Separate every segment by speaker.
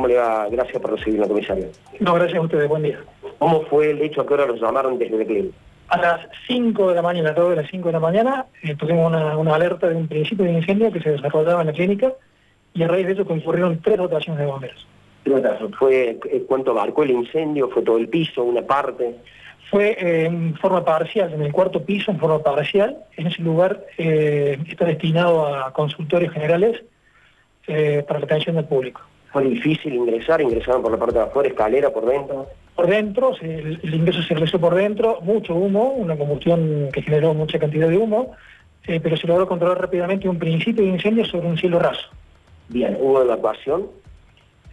Speaker 1: ¿cómo le va? Gracias por recibirnos, comisario.
Speaker 2: No, gracias a ustedes, buen día.
Speaker 1: ¿Cómo fue el hecho? ¿A qué hora los llamaron desde el clínica?
Speaker 2: A las 5 de la mañana, todo de las 5 de la mañana, eh, tuvimos una, una, alerta de un principio de incendio que se desarrollaba en la clínica y a raíz de eso concurrieron tres dotaciones de bomberos.
Speaker 1: ¿Fue, eh, ¿Cuánto abarcó el incendio? ¿Fue todo el piso, una parte?
Speaker 2: Fue eh, en forma parcial, en el cuarto piso, en forma parcial. En ese lugar eh, está destinado a consultorios generales para la atención del público.
Speaker 1: ¿Fue difícil ingresar? ¿Ingresaron por la parte de afuera, escalera, por dentro?
Speaker 2: Por dentro, el, el ingreso se realizó por dentro, mucho humo, una combustión que generó mucha cantidad de humo, eh, pero se logró controlar rápidamente un principio de incendio sobre un cielo raso.
Speaker 1: Bien, ¿hubo evacuación?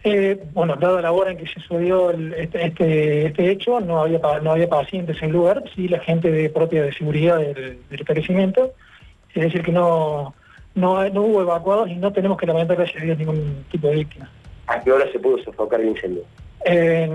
Speaker 2: Eh, bueno, dada la hora en que se sucedió el, este, este, este, hecho, no había, no había pacientes en el lugar, sí la gente de propia de seguridad del, del establecimiento, es decir que no, no, no hubo evacuados y no tenemos que lamentar que haya habido ningún tipo de víctima.
Speaker 1: ¿A qué hora se pudo sofocar el incendio?
Speaker 2: Eh,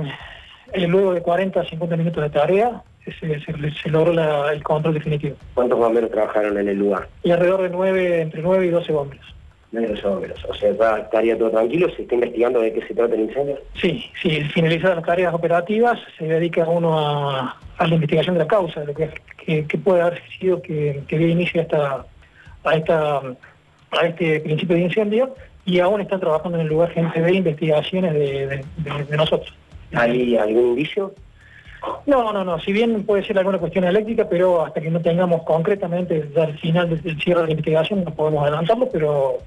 Speaker 2: luego de 40 a 50 minutos de tarea, se, se, se logró la, el control definitivo.
Speaker 1: ¿Cuántos bomberos trabajaron en el lugar?
Speaker 2: Y alrededor de 9, entre 9 y 12 bomberos.
Speaker 1: 9 y 12 bomberos. O sea, estaría todo tranquilo, ¿se está investigando de qué se trata el incendio?
Speaker 2: Sí, sí, finalizadas las tareas operativas, se dedica uno a, a la investigación de la causa, de lo que, que, que puede haber sido que, que dio inicio a esta, a esta a este principio de incendio y aún están trabajando en el lugar gente de investigaciones de, de, de, de nosotros.
Speaker 1: ¿Hay algún indicio?
Speaker 2: No, no, no. Si bien puede ser alguna cuestión eléctrica, pero hasta que no tengamos concretamente ya el final del cierre de la investigación no podemos adelantarlo, pero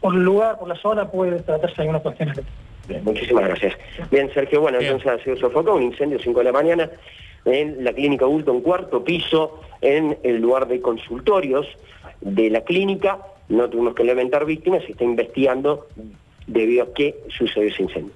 Speaker 2: por el lugar, por la zona, puede tratarse de alguna cuestión eléctrica.
Speaker 1: Bien, muchísimas gracias. Bien, Sergio, bueno, Bien. entonces ha sido sofocado un incendio 5 de la mañana en la clínica Bulton, cuarto piso, en el lugar de consultorios de la clínica. No tuvimos que lamentar víctimas, se está investigando debido a qué sucedió ese incendio.